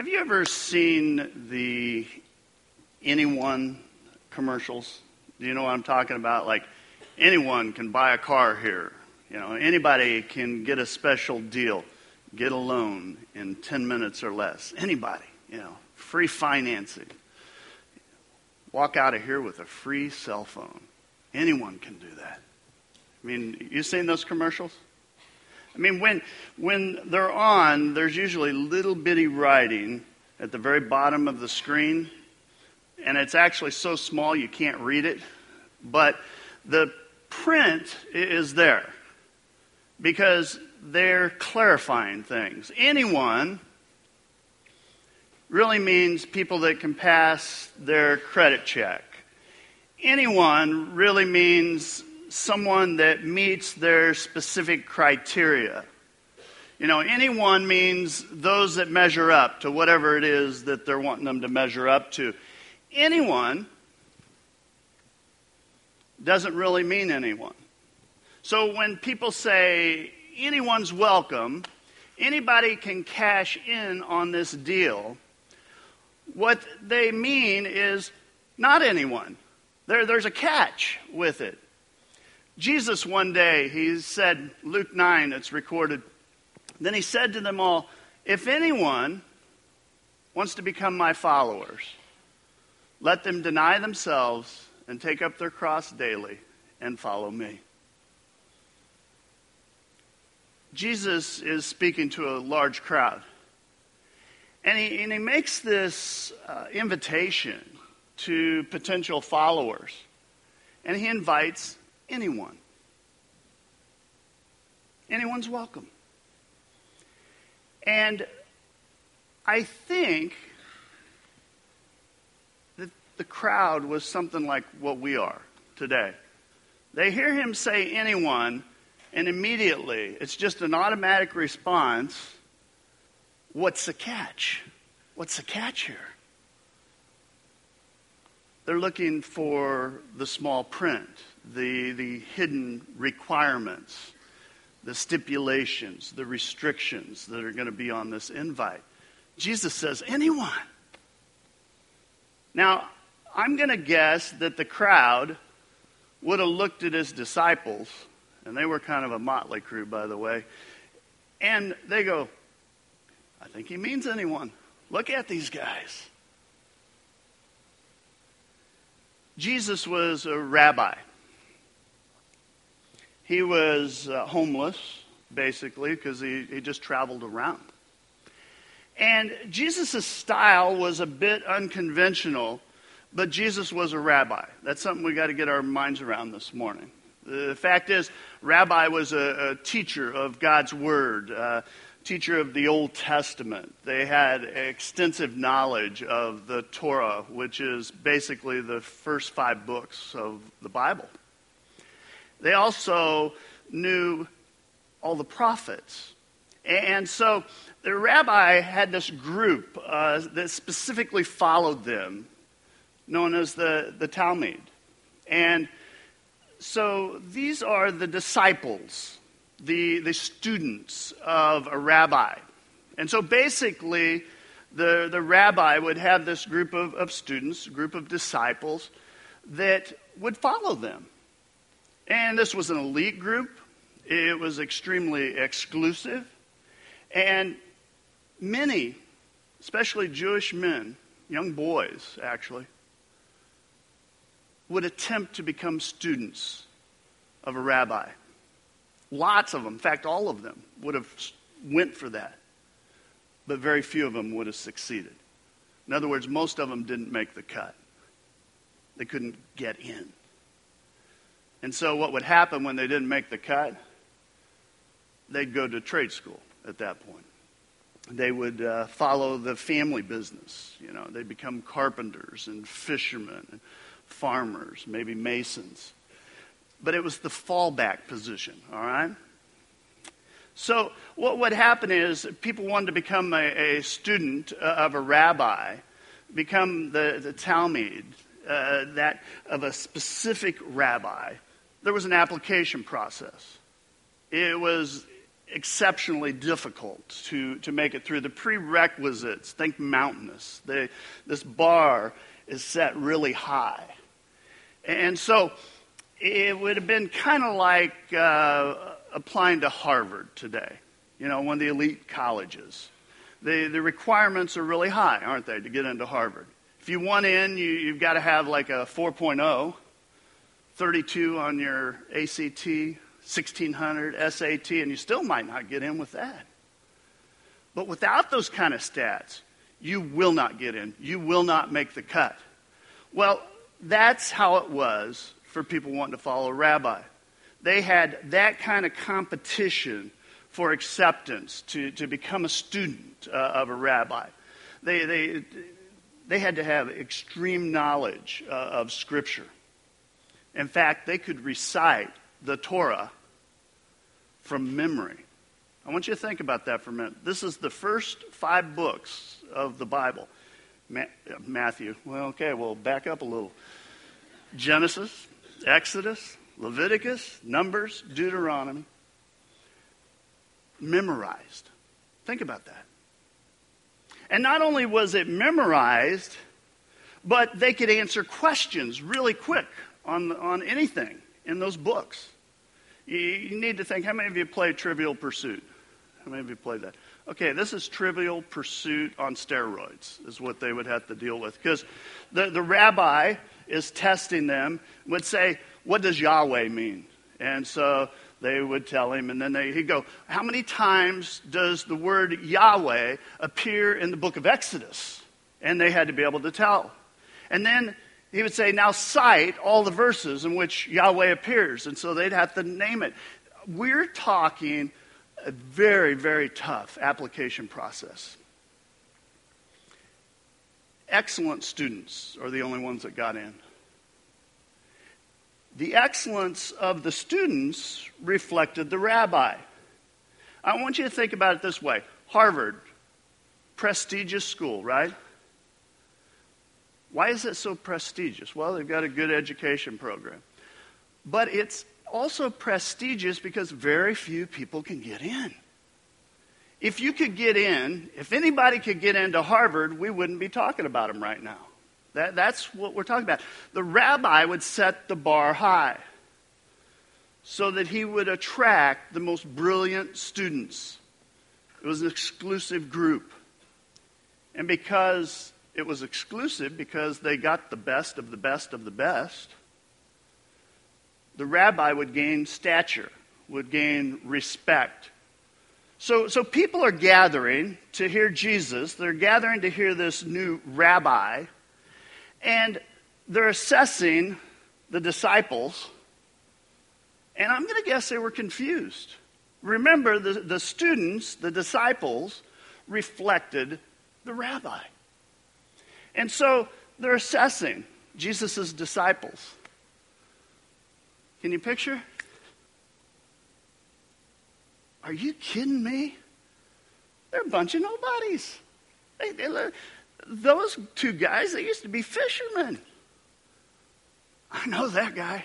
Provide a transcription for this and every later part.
Have you ever seen the anyone commercials? Do you know what I'm talking about? Like anyone can buy a car here. You know, anybody can get a special deal, get a loan in 10 minutes or less. Anybody, you know, free financing. Walk out of here with a free cell phone. Anyone can do that. I mean, you seen those commercials? I mean, when, when they're on, there's usually little bitty writing at the very bottom of the screen, and it's actually so small you can't read it. But the print is there because they're clarifying things. Anyone really means people that can pass their credit check. Anyone really means someone that meets their specific criteria. You know, anyone means those that measure up to whatever it is that they're wanting them to measure up to. Anyone doesn't really mean anyone. So when people say anyone's welcome, anybody can cash in on this deal, what they mean is not anyone. There, there's a catch with it. Jesus, one day, he said, Luke 9, it's recorded, then he said to them all, If anyone wants to become my followers, let them deny themselves and take up their cross daily and follow me. Jesus is speaking to a large crowd. And he, and he makes this uh, invitation to potential followers. And he invites anyone. Anyone's welcome. And I think that the crowd was something like what we are today. They hear him say anyone, and immediately it's just an automatic response. What's the catch? What's the catch here? They're looking for the small print the, the hidden requirements, the stipulations, the restrictions that are going to be on this invite. Jesus says, anyone. Now, I'm going to guess that the crowd would have looked at his disciples, and they were kind of a motley crew, by the way, and they go, I think he means anyone. Look at these guys. Jesus was a rabbi. He was uh, homeless, basically, because he, he just traveled around. And Jesus' style was a bit unconventional, but Jesus was a rabbi. That's something we got to get our minds around this morning. The fact is, rabbi was a, a teacher of God's word, a teacher of the Old Testament. They had extensive knowledge of the Torah, which is basically the first five books of the Bible. They also knew all the prophets. And so the rabbi had this group uh, that specifically followed them, known as the, the Talmud. And so these are the disciples, the, the students of a rabbi. And so basically, the, the rabbi would have this group of, of students, group of disciples, that would follow them. And this was an elite group, it was extremely exclusive. And many, especially Jewish men, young boys actually, would attempt to become students of a rabbi. Lots of them, in fact, all of them, would have went for that. But very few of them would have succeeded. In other words, most of them didn't make the cut. They couldn't get in. And so, what would happen when they didn't make the cut? They'd go to trade school at that point. They would uh, follow the family business. You know, they'd become carpenters and fishermen and farmers, maybe masons. But it was the fallback position, all right? So, what would happen is people wanted to become a, a student uh, of a rabbi, become the, the Talmud, uh, that of a specific rabbi there was an application process. It was exceptionally difficult to, to make it through. The prerequisites, think mountainous. They, this bar is set really high. And so it would have been kind of like uh, applying to Harvard today, you know, one of the elite colleges. The, the requirements are really high, aren't they, to get into Harvard? If you want in, you, you've got to have like a 4.0, 32 on your ACT, 1600 SAT, and you still might not get in with that. But without those kind of stats, you will not get in. You will not make the cut. Well, that's how it was for people wanting to follow a rabbi. They had that kind of competition for acceptance to, to become a student uh, of a rabbi. They, they, they had to have extreme knowledge uh, of Scripture. In fact, they could recite the Torah from memory. I want you to think about that for a minute. This is the first five books of the Bible. Ma- Matthew. Well, okay, well, back up a little. Genesis, Exodus, Leviticus, Numbers, Deuteronomy. Memorized. Think about that. And not only was it memorized, but they could answer questions really quick on, on anything in those books. You, you need to think how many of you play Trivial Pursuit? How many of you played that? Okay, this is Trivial Pursuit on steroids, is what they would have to deal with. Because the, the rabbi is testing them, would say, What does Yahweh mean? And so they would tell him, and then they, he'd go, How many times does the word Yahweh appear in the book of Exodus? And they had to be able to tell. And then he would say, Now cite all the verses in which Yahweh appears. And so they'd have to name it. We're talking a very, very tough application process. Excellent students are the only ones that got in. The excellence of the students reflected the rabbi. I want you to think about it this way Harvard, prestigious school, right? Why is it so prestigious? Well, they've got a good education program. But it's also prestigious because very few people can get in. If you could get in, if anybody could get into Harvard, we wouldn't be talking about them right now. That, that's what we're talking about. The rabbi would set the bar high so that he would attract the most brilliant students. It was an exclusive group. And because it was exclusive, because they got the best of the best of the best, the rabbi would gain stature, would gain respect. So, so people are gathering to hear Jesus. They're gathering to hear this new rabbi and they're assessing the disciples. And I'm going to guess they were confused. Remember, the, the students, the disciples, reflected the rabbi. And so they're assessing Jesus' disciples. Can you picture? Are you kidding me? They're a bunch of nobodies. They, they, those two guys, they used to be fishermen. I know that guy.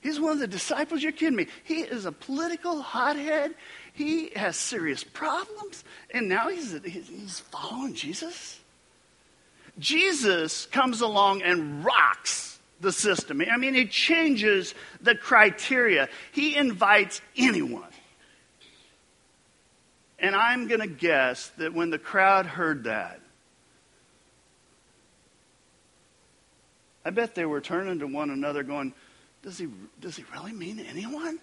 He's one of the disciples. You're kidding me. He is a political hothead. He has serious problems. And now he's, he's following Jesus. Jesus comes along and rocks the system. I mean, he changes the criteria. He invites anyone. And I'm going to guess that when the crowd heard that, I bet they were turning to one another going, does he, does he really mean anyone?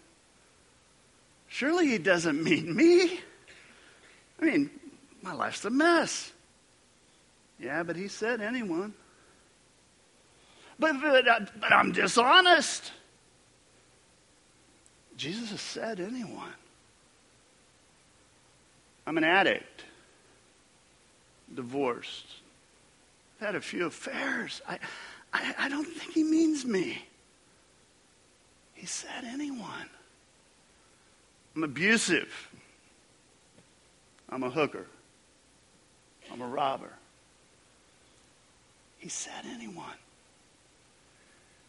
Surely he doesn't mean me. I mean, my life's a mess. Yeah, but he said anyone. But, but, uh, but I'm dishonest. Jesus has said anyone. I'm an addict, divorced, I've had a few affairs. I, I, I don't think he means me. He said anyone. I'm abusive. I'm a hooker. I'm a robber. He said anyone.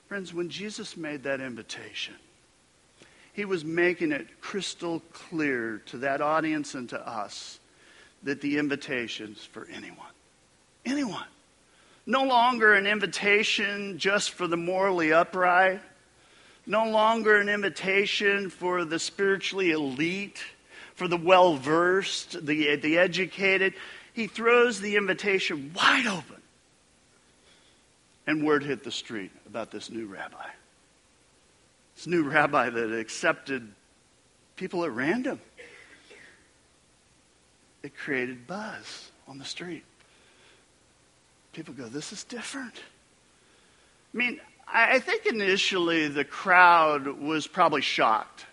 Friends, when Jesus made that invitation, he was making it crystal clear to that audience and to us that the invitation's for anyone. Anyone. No longer an invitation just for the morally upright. No longer an invitation for the spiritually elite, for the well versed, the, the educated. He throws the invitation wide open. And word hit the street about this new rabbi. This new rabbi that accepted people at random. It created buzz on the street people go, This is different. I mean, I think initially the crowd was probably shocked.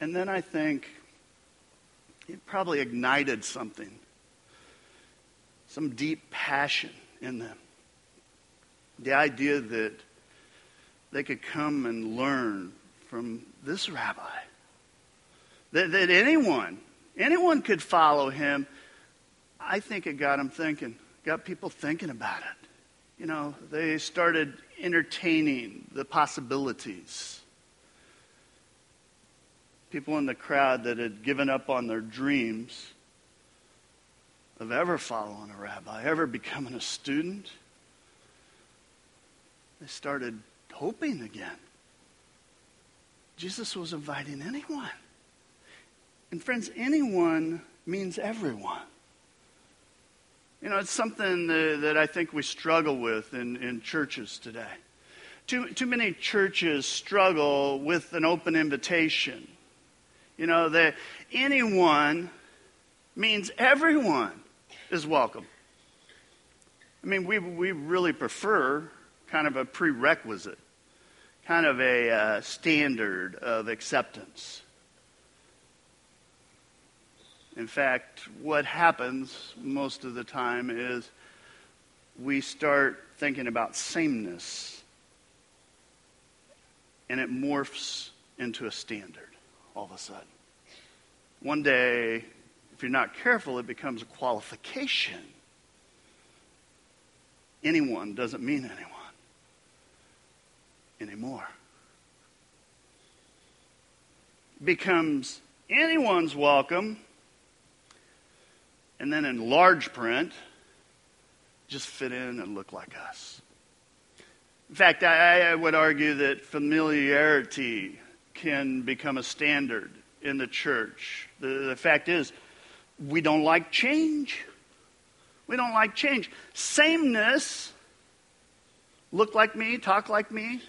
And then I think it probably ignited something, some deep passion in them. The idea that they could come and learn from this rabbi. That, that anyone Anyone could follow him. I think it got them thinking, got people thinking about it. You know, they started entertaining the possibilities. People in the crowd that had given up on their dreams of ever following a rabbi, ever becoming a student, they started hoping again. Jesus was inviting anyone. And friends, anyone means everyone. You know, it's something that I think we struggle with in, in churches today. Too, too many churches struggle with an open invitation. You know, that anyone means everyone is welcome. I mean, we, we really prefer kind of a prerequisite, kind of a uh, standard of acceptance. In fact, what happens most of the time is we start thinking about sameness and it morphs into a standard all of a sudden. One day, if you're not careful, it becomes a qualification. Anyone doesn't mean anyone anymore. Becomes anyone's welcome and then in large print, just fit in and look like us. In fact, I, I would argue that familiarity can become a standard in the church. The, the fact is, we don't like change. We don't like change. Sameness, look like me, talk like me,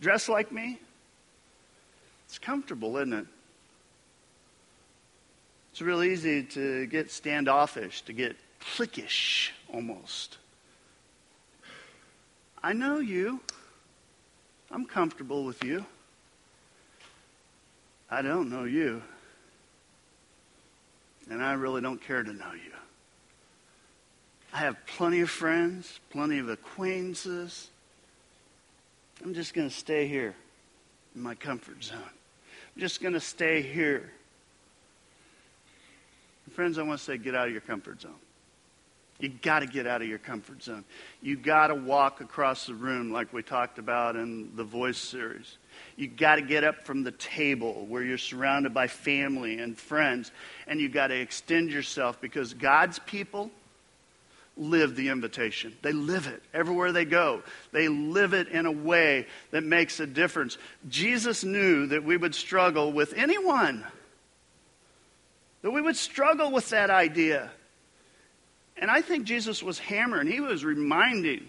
dress like me. It's comfortable, isn't it? It's real easy to get standoffish, to get cliquish almost. I know you. I'm comfortable with you. I don't know you. And I really don't care to know you. I have plenty of friends, plenty of acquaintances. I'm just going to stay here in my comfort zone. I'm just going to stay here Friends, I want to say get out of your comfort zone. You got to get out of your comfort zone. You got to walk across the room like we talked about in the voice series. You got to get up from the table where you're surrounded by family and friends and you got to extend yourself because God's people live the invitation. They live it everywhere they go. They live it in a way that makes a difference. Jesus knew that we would struggle with anyone that we would struggle with that idea. And I think Jesus was hammering, he was reminding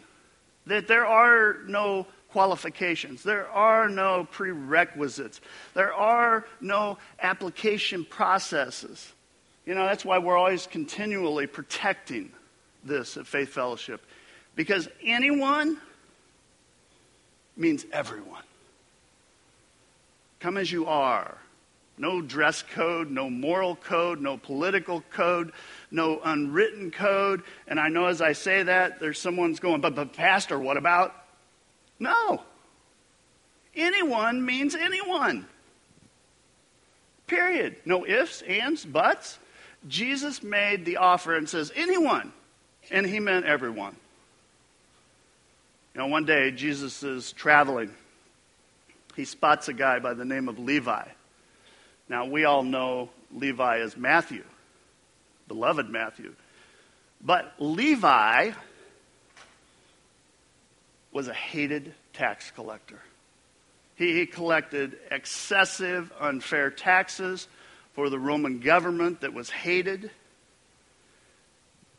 that there are no qualifications, there are no prerequisites, there are no application processes. You know, that's why we're always continually protecting this at Faith Fellowship. Because anyone means everyone. Come as you are. No dress code, no moral code, no political code, no unwritten code. And I know as I say that, there's someone's going, but, but Pastor, what about? No. Anyone means anyone. Period. No ifs, ands, buts. Jesus made the offer and says, anyone. And he meant everyone. You know, one day Jesus is traveling. He spots a guy by the name of Levi. Now, we all know Levi as Matthew, beloved Matthew. But Levi was a hated tax collector. He, collected excessive, unfair taxes for the Roman government that was hated.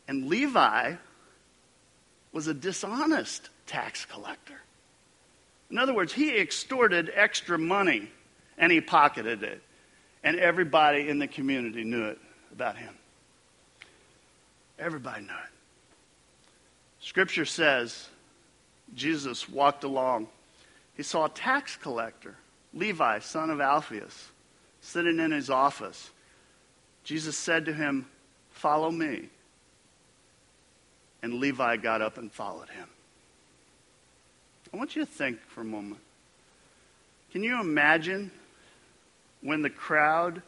And Levi was a dishonest tax collector. In other words, he extorted extra money and he pocketed it. And everybody in the community knew it about him. Everybody knew it. Scripture says Jesus walked along. He saw a tax collector, Levi, son of Alphaeus, sitting in his office. Jesus said to him, Follow me. And Levi got up and followed him. I want you to think for a moment. Can you imagine when the crowd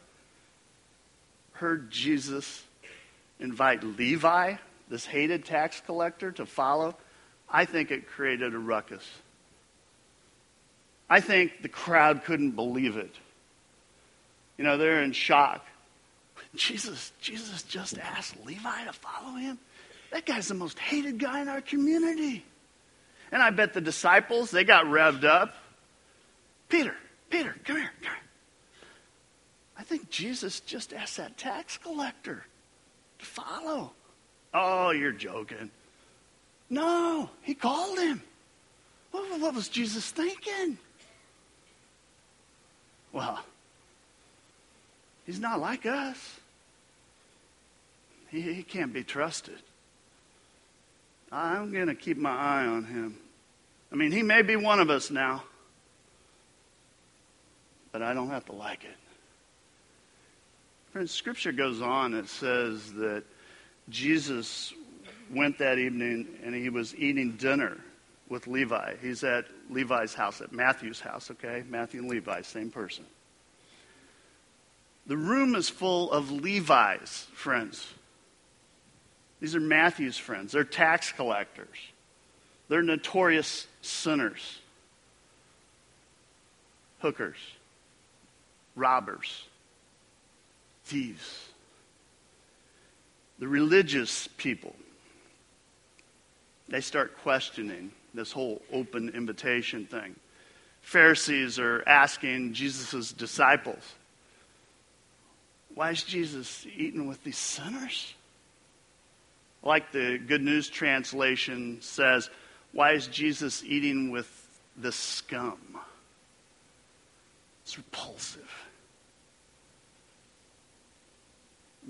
heard Jesus invite Levi, this hated tax collector, to follow? I think it created a ruckus. I think the crowd couldn't believe it. You know, they're in shock. Jesus, Jesus just asked Levi to follow him? That guy's the most hated guy in our community. And I bet the disciples, they got revved up. Peter, Peter, come here, come here. I think Jesus just asked that tax collector to follow. Oh, you're joking. No, he called him. What, what was Jesus thinking? Well, he's not like us. He, he can't be trusted. I'm going to keep my eye on him. I mean, he may be one of us now, but I don't have to like it. Friends, Scripture goes on. It says that Jesus went that evening and he was eating dinner with Levi. He's at Levi's house, at Matthew's house, okay? Matthew and Levi, same person. The room is full of Levi's friends. These are Matthew's friends. They're tax collectors, they're notorious sinners, hookers, robbers, thieves. The religious people, they start questioning this whole open invitation thing. Pharisees are asking Jesus' disciples, why is Jesus eating with these sinners? like the Good News translation says, why is Jesus eating with the scum? It's repulsive.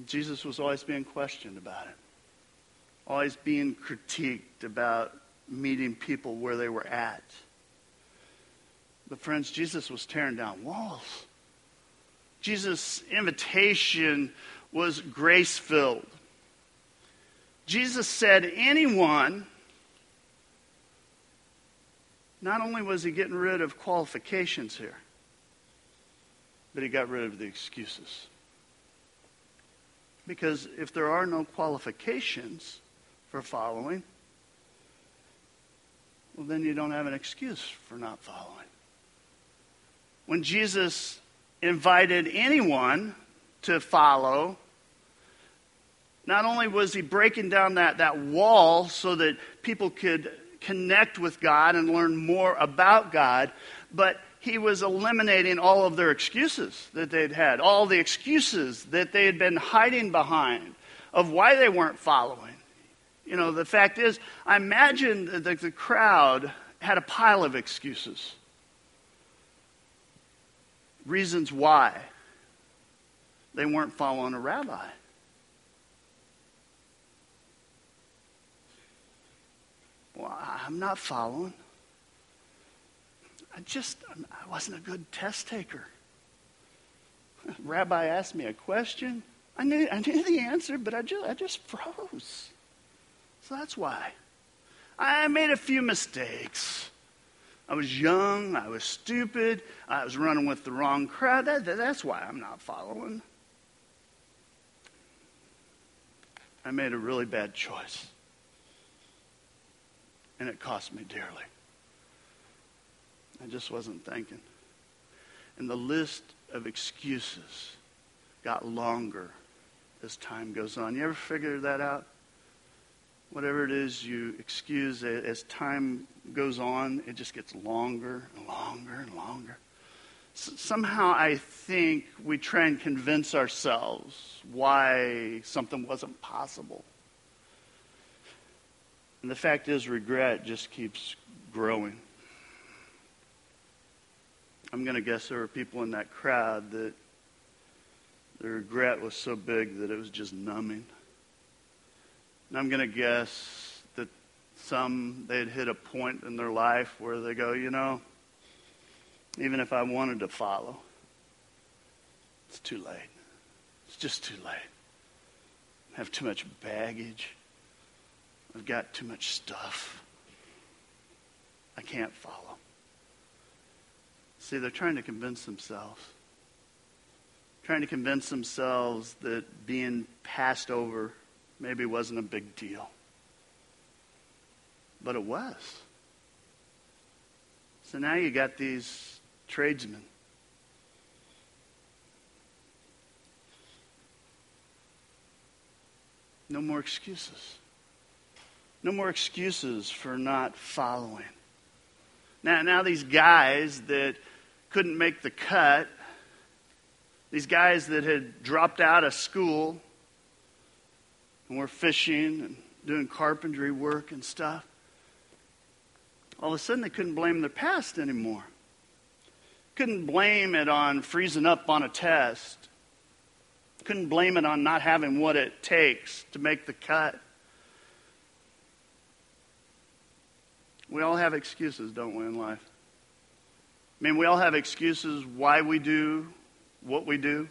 Jesus was always being questioned about it, always being critiqued about meeting people where they were at. But, friends, Jesus was tearing down walls. Jesus' invitation was grace filled. Jesus said, anyone, not only was he getting rid of qualifications here, but he got rid of the excuses. Because if there are no qualifications for following, well, then you don't have an excuse for not following. When Jesus invited anyone to follow, not only was he breaking down that, that wall so that people could connect with God and learn more about God, but he was eliminating all of their excuses that they'd had, all the excuses that they had been hiding behind of why they weren't following. You know, the fact is, I imagine that the crowd had a pile of excuses, reasons why they weren't following a rabbi. Well, I'm not following. I just, I wasn't a good test taker. Rabbi asked me a question. I knew, I knew the answer, but I just, I just froze. So that's why. I made a few mistakes. I was young. I was stupid. I was running with the wrong crowd. That, that's why I'm not following. I made a really bad choice and it cost me dearly. I just wasn't thinking. And the list of excuses got longer as time goes on. You ever figure that out? Whatever it is you excuse, as time goes on, it just gets longer and longer and longer. somehow I think we try and convince ourselves why something wasn't possible. And the fact is, regret just keeps growing. I'm going to guess there were people in that crowd that the regret was so big that it was just numbing. And I'm going to guess that some, they had hit a point in their life where they go, you know, even if I wanted to follow, it's too late. It's just too late. I have too much baggage. I've got too much stuff. I can't follow. See, they're trying to convince themselves. Trying to convince themselves that being passed over maybe wasn't a big deal. But it was. So now you got these tradesmen. No more excuses. No more excuses for not following. Now, now these guys that couldn't make the cut, these guys that had dropped out of school and we're fishing and doing carpentry work and stuff, all of a sudden they couldn't blame their past anymore. Couldn't blame it on freezing up on a test. Couldn't blame it on not having what it takes to make the cut. We all have excuses, don't we, in life? I mean, we all have excuses why we do what we do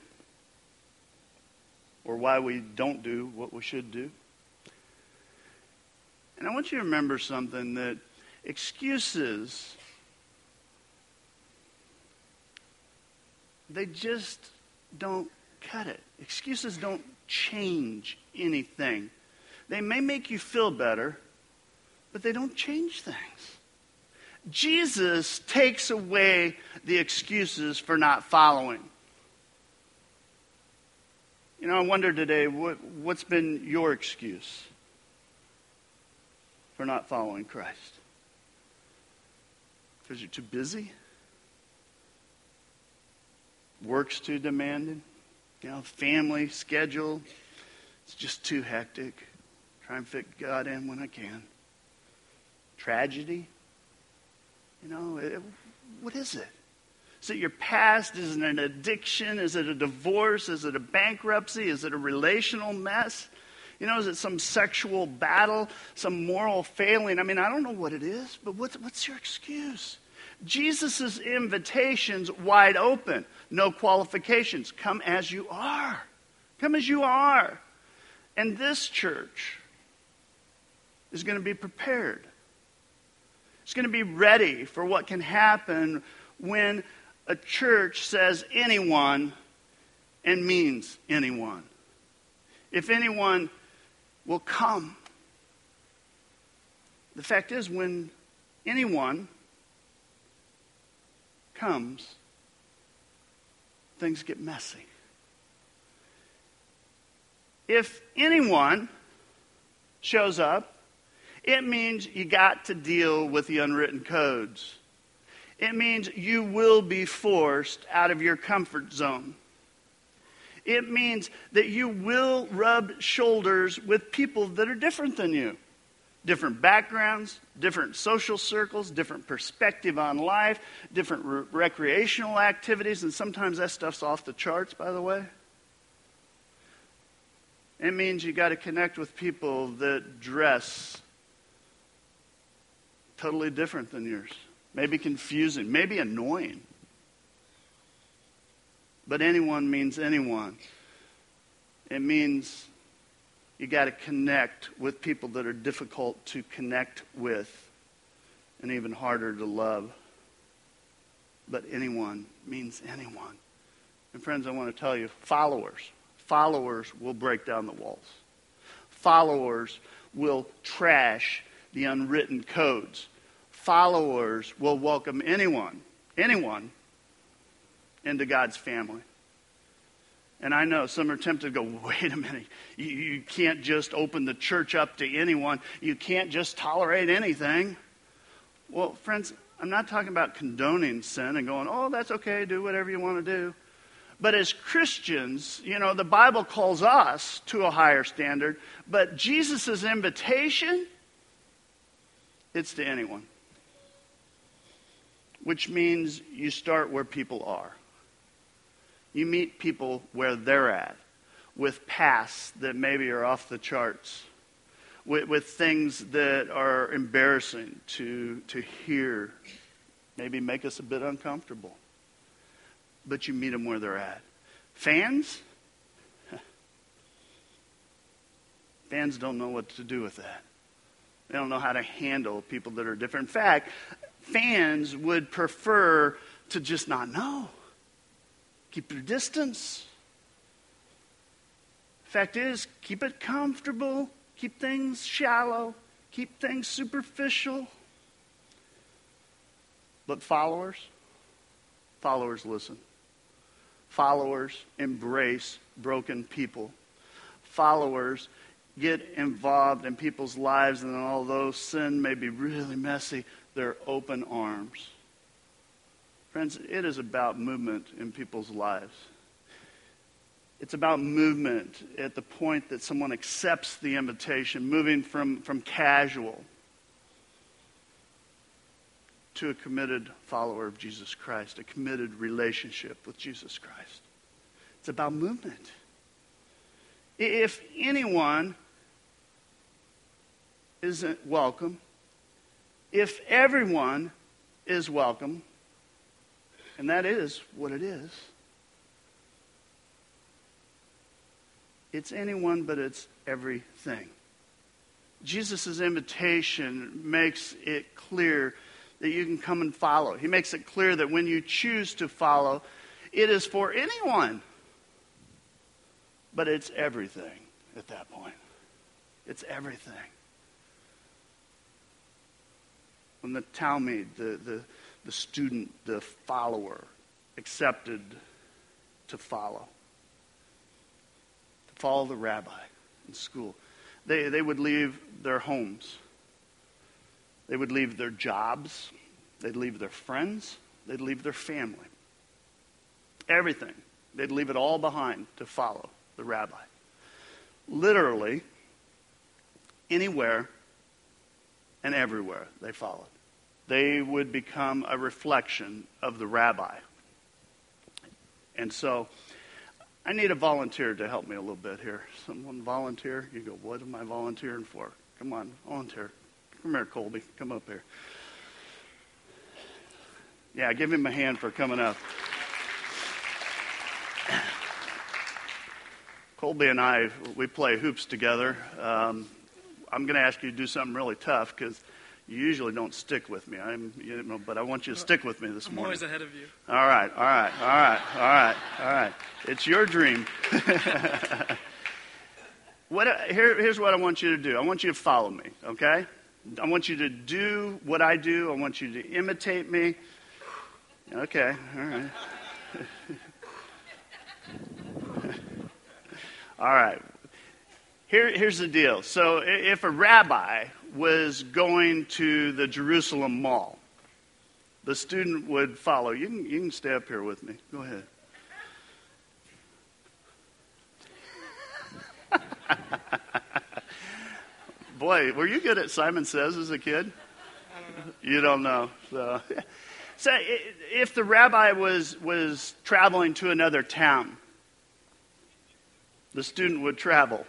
or why we don't do what we should do. And I want you to remember something that excuses, they just don't cut it. Excuses don't change anything. They may make you feel better but they don't change things. Jesus takes away the excuses for not following. You know, I wonder today what, what's been your excuse for not following Christ? Because you're too busy? Work's too demanding? You know, family, schedule, it's just too hectic. Try and fit God in when I can tragedy? You know, it, what is it? Is it your past? Is it an addiction? Is it a divorce? Is it a bankruptcy? Is it a relational mess? You know, is it some sexual battle, some moral failing? I mean, I don't know what it is, but what's, what's your excuse? Jesus' invitation's wide open, no qualifications. Come as you are. Come as you are. And this church is going to be prepared it's going to be ready for what can happen when a church says anyone and means anyone. If anyone will come. The fact is, when anyone comes, things get messy. If anyone shows up it means you got to deal with the unwritten codes. It means you will be forced out of your comfort zone. It means that you will rub shoulders with people that are different than you. Different backgrounds, different social circles, different perspective on life, different re- recreational activities, and sometimes that stuff's off the charts, by the way. It means you got to connect with people that dress totally different than yours. Maybe confusing, maybe annoying. But anyone means anyone. It means you got to connect with people that are difficult to connect with and even harder to love. But anyone means anyone. And friends, I want to tell you followers, followers will break down the walls. Followers will trash the unwritten codes Followers will welcome anyone, anyone, into God's family. And I know some are tempted to go, wait a minute, you, you, can't just open the church up to anyone. You can't just tolerate anything. Well, friends, I'm not talking about condoning sin and going, oh, that's okay, do whatever you want to do. But as Christians, you know, the Bible calls us to a higher standard, but Jesus' invitation, it's to anyone. Which means you start where people are. You meet people where they're at, with pasts that maybe are off the charts, with, with things that are embarrassing to, to hear, maybe make us a bit uncomfortable. But you meet them where they're at. Fans? Fans don't know what to do with that. They don't know how to handle people that are different. In fact, fans would prefer to just not know. Keep your distance. Fact is, keep it comfortable, keep things shallow, keep things superficial. But followers, followers listen. Followers embrace broken people. Followers get involved in people's lives, and although sin may be really messy, they're open arms. Friends, it is about movement in people's lives. It's about movement at the point that someone accepts the invitation, moving from, from casual to a committed follower of Jesus Christ, a committed relationship with Jesus Christ. It's about movement. If anyone isn't welcome, if everyone is welcome, and that is what it is. It's anyone, but it's everything. Jesus' invitation makes it clear that you can come and follow. He makes it clear that when you choose to follow, it is for anyone. But it's everything at that point. It's everything. When the Talmud, the, the, the student, the follower, accepted to follow. To follow the rabbi in school. They, they would leave their homes. They would leave their jobs. They'd leave their friends. They'd leave their family. Everything. They'd leave it all behind to follow the rabbi. Literally, anywhere and everywhere they followed they would become a reflection of the rabbi. And so I need a volunteer to help me a little bit here. Someone volunteer? You go, what am I volunteering for? Come on, volunteer. Come here, Colby. Come up here. Yeah, give him a hand for coming up. Colby and I, we play hoops together. Um, I'm going to ask you to do something really tough because you usually don't stick with me. I'm, you know, but I want you to stick with me this I'm morning. always ahead of you. All right, all right, all right, all right, all right. It's your dream. what, here, here's what I want you to do. I want you to follow me, okay? I want you to do what I do. I want you to imitate me. Okay, all right. all right. Here, here's the deal. So, if a rabbi was going to the Jerusalem Mall, the student would follow. You can, you can stay up here with me. Go ahead. Boy, were you good at Simon Says as a kid? Don't you don't know. So, so if the rabbi was, was traveling to another town, the student would travel.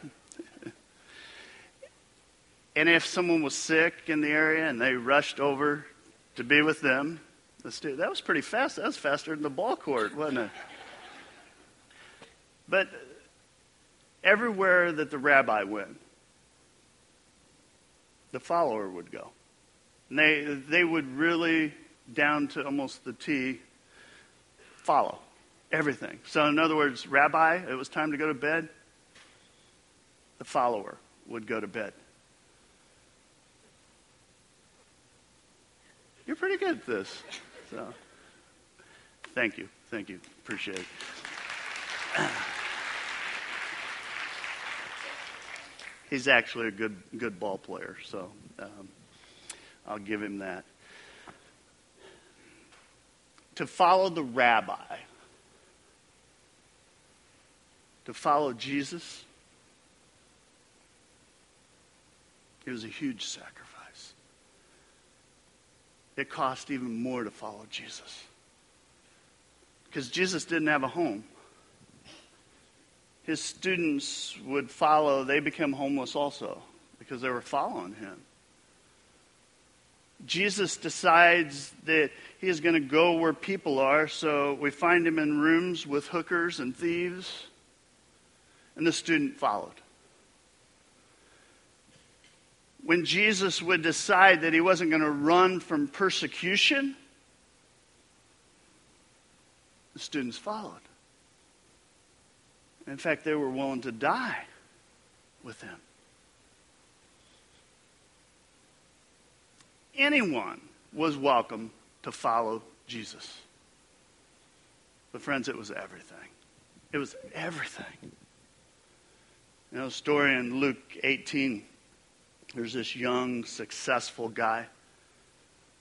And if someone was sick in the area and they rushed over to be with them, do, that was pretty fast. That was faster than the ball court, wasn't it? But everywhere that the rabbi went, the follower would go. And they, they would really, down to almost the T, follow everything. So, in other words, rabbi, it was time to go to bed. The follower would go to bed. You're pretty good at this. So, thank you. Thank you. Appreciate it. He's actually a good, good ball player, so um, I'll give him that. To follow the rabbi, to follow Jesus, it was a huge sacrifice. It cost even more to follow Jesus. Because Jesus didn't have a home. His students would follow, they became homeless also because they were following him. Jesus decides that he is going to go where people are, so we find him in rooms with hookers and thieves, and the student followed. When Jesus would decide that he wasn't going to run from persecution, the students followed. In fact, they were willing to die with him. Anyone was welcome to follow Jesus. But, friends, it was everything. It was everything. You know, story in Luke 18, there's this young, successful guy.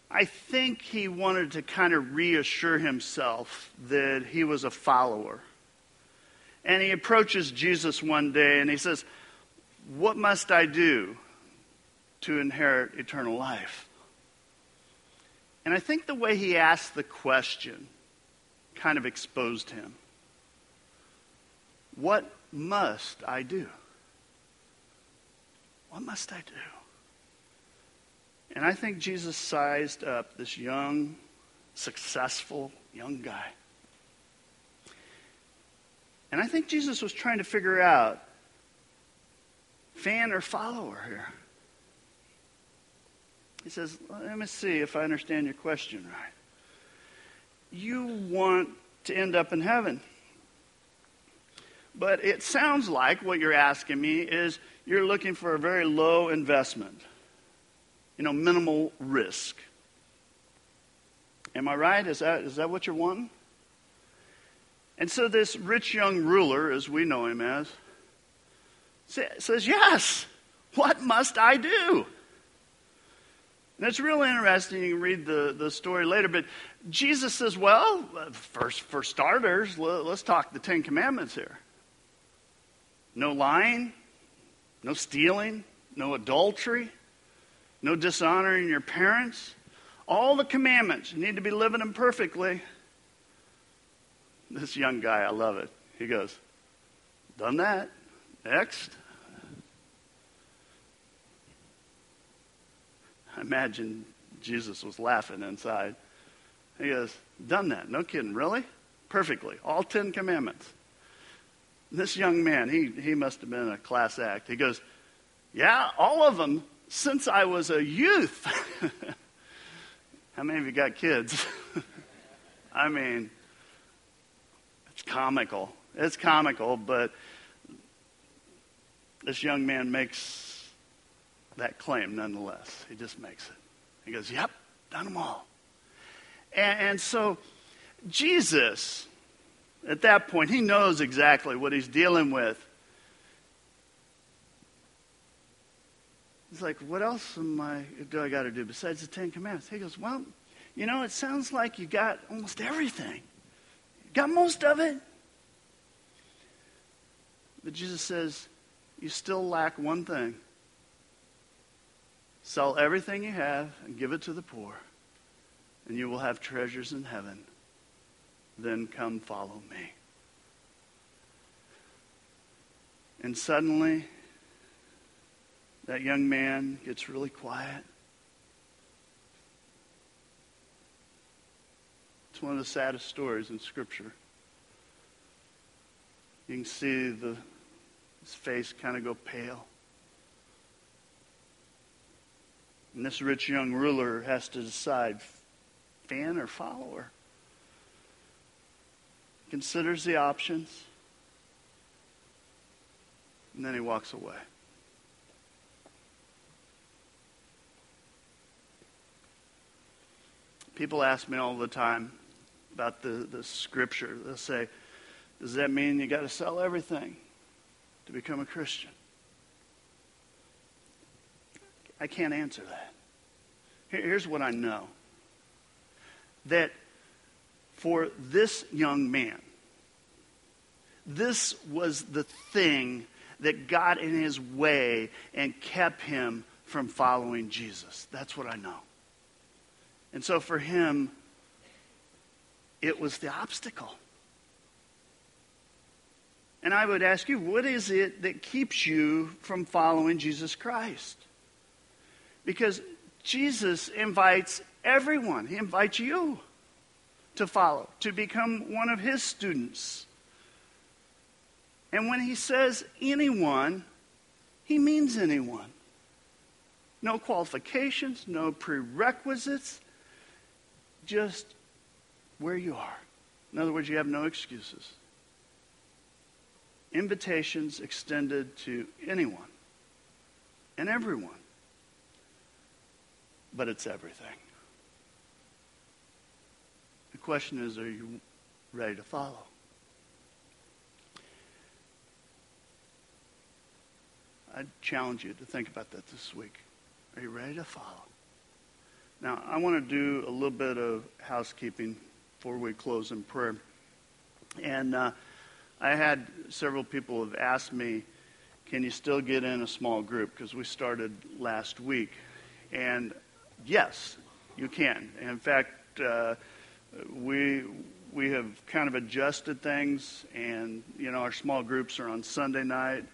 I think he wanted to kind of reassure himself that he was a follower. And he approaches Jesus one day and he says, What must I do to inherit eternal life? And I think the way he asked the question kind of exposed him. What must I do? What must I do? And I think Jesus sized up this young, successful young guy. And I think Jesus was trying to figure out fan or follower here. He says, Let me see if I understand your question right. You want to end up in heaven. But it sounds like what you're asking me is you're looking for a very low investment, you know, minimal risk. Am I right? Is that, is that what you're wanting? And so this rich young ruler, as we know him as, says, Yes, what must I do? And it's real interesting. You can read the, the story later. But Jesus says, Well, first, for starters, let's talk the Ten Commandments here no lying, no stealing, no adultery, no dishonoring your parents. All the commandments. You need to be living them perfectly. This young guy, I love it. He goes, Done that. Next. I imagine Jesus was laughing inside. He goes, Done that. No kidding. Really? Perfectly. All Ten Commandments. This young man, he, he must have been a class act. He goes, Yeah, all of them since I was a youth. How many of you got kids? I mean, it's comical. It's comical, but this young man makes that claim nonetheless. He just makes it. He goes, Yep, done them all. And, and so, Jesus, at that point, he knows exactly what he's dealing with. He's like, What else am I, do I got to do besides the Ten Commandments? He goes, Well, you know, it sounds like you got almost everything. You Got most of it. But Jesus says, You still lack one thing. Sell everything you have and give it to the poor, and you will have treasures in heaven. Then come follow me. And suddenly, that young man gets really quiet. It's one of the saddest stories in Scripture. You can see the, his face kind of go pale. And this rich young ruler has to decide fan or follower. Considers the options. And then he walks away. People ask me all the time about the, the scripture. They'll say, Does that mean you got to sell everything to become a Christian? I can't answer that. Here's what I know that for this young man, this was the thing that got in his way and kept him from following Jesus. That's what I know. And so for him, it was the obstacle. And I would ask you, what is it that keeps you from following Jesus Christ? Because Jesus invites everyone, He invites you to follow, to become one of His students. And when He says anyone, He means anyone. No qualifications, no prerequisites, just where you are. In other words, you have no excuses. Invitations extended to anyone and everyone. But it's everything. Question is are you ready to follow? I challenge you to think about that this week. Are you ready to follow? Now, I want to do a little bit of housekeeping before we close in prayer. And uh, I had several people have asked me, can you still get in a small group? Because we started last week. And yes, you can. In fact, uh, we we have kind of adjusted things, and you know our small groups are on Sunday night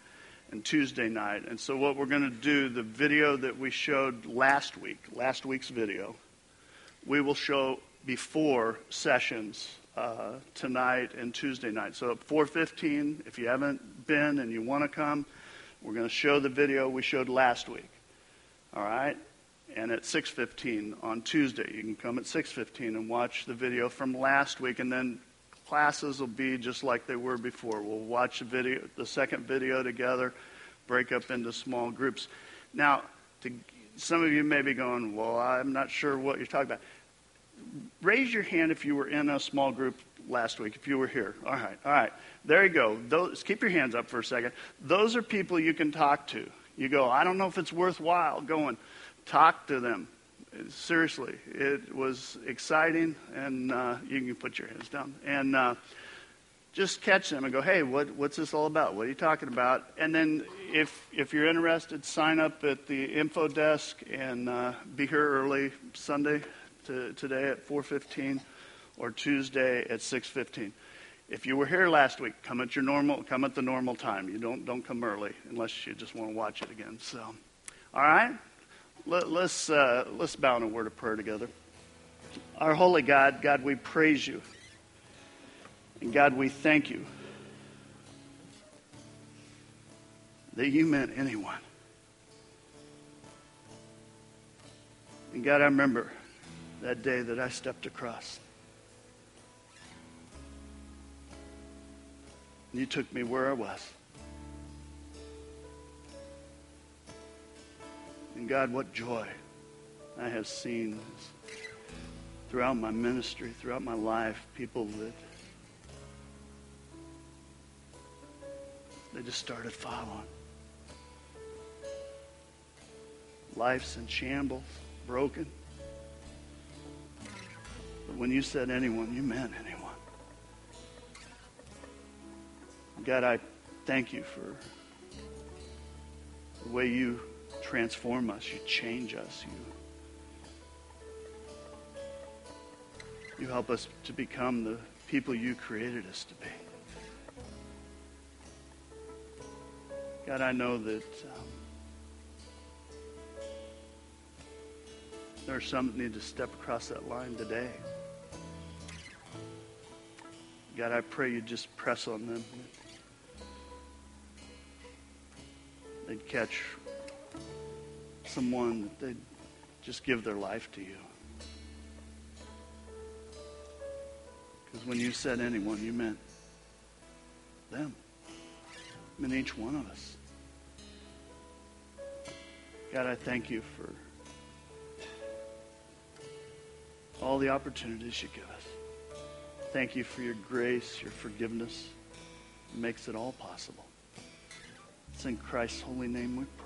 and Tuesday night. And so what we're going to do, the video that we showed last week, last week's video, we will show before sessions uh, tonight and Tuesday night. So at 4:15, if you haven't been and you want to come, we're going to show the video we showed last week. All right? And at 6:15 on Tuesday, you can come at 6:15 and watch the video from last week and then classes will be just like they were before. We'll watch the video, the second video together, break up into small groups. Now, to, some of you may be going, "Well, I'm not sure what you're talking about." Raise your hand if you were in a small group last week. If you were here, all right, all right, there you go. Those, keep your hands up for a second. Those are people you can talk to. You go, "I don't know if it's worthwhile going." Talk to them seriously, it was exciting, and uh, you can put your hands down and uh, just catch them and go, "Hey, what, what's this all about? What are you talking about?" And then, if if you're interested, sign up at the info desk and uh, be here early Sunday to, today at 4:15 or Tuesday at 6:15. If you were here last week, come at your normal, come at the normal time. You don't don't come early unless you just want to watch it again. So, all right. Let, us uh, let's bow in a word of prayer together. Our holy God, God, we praise you. And God, we thank you that you meant anyone. And God, I remember that day that I stepped across. You took me where I was. And God, what joy I have seen throughout my ministry, throughout my life, people that they just started following. Life's in shambles, broken. But when you said anyone, you meant anyone. God, I thank you for the way you transform us. You change us. You, you help us to become the people you created us to be. God, I know that um, there are some that need to step across that line today. God, I pray you just press on them. They'd catch someone that they'd just give their life to you. Because when you said anyone, you meant them. I meant each one of us. God, I thank you for all the opportunities you give us. Thank you for your grace, your forgiveness. It makes it all possible. It's in Christ's holy name we pray.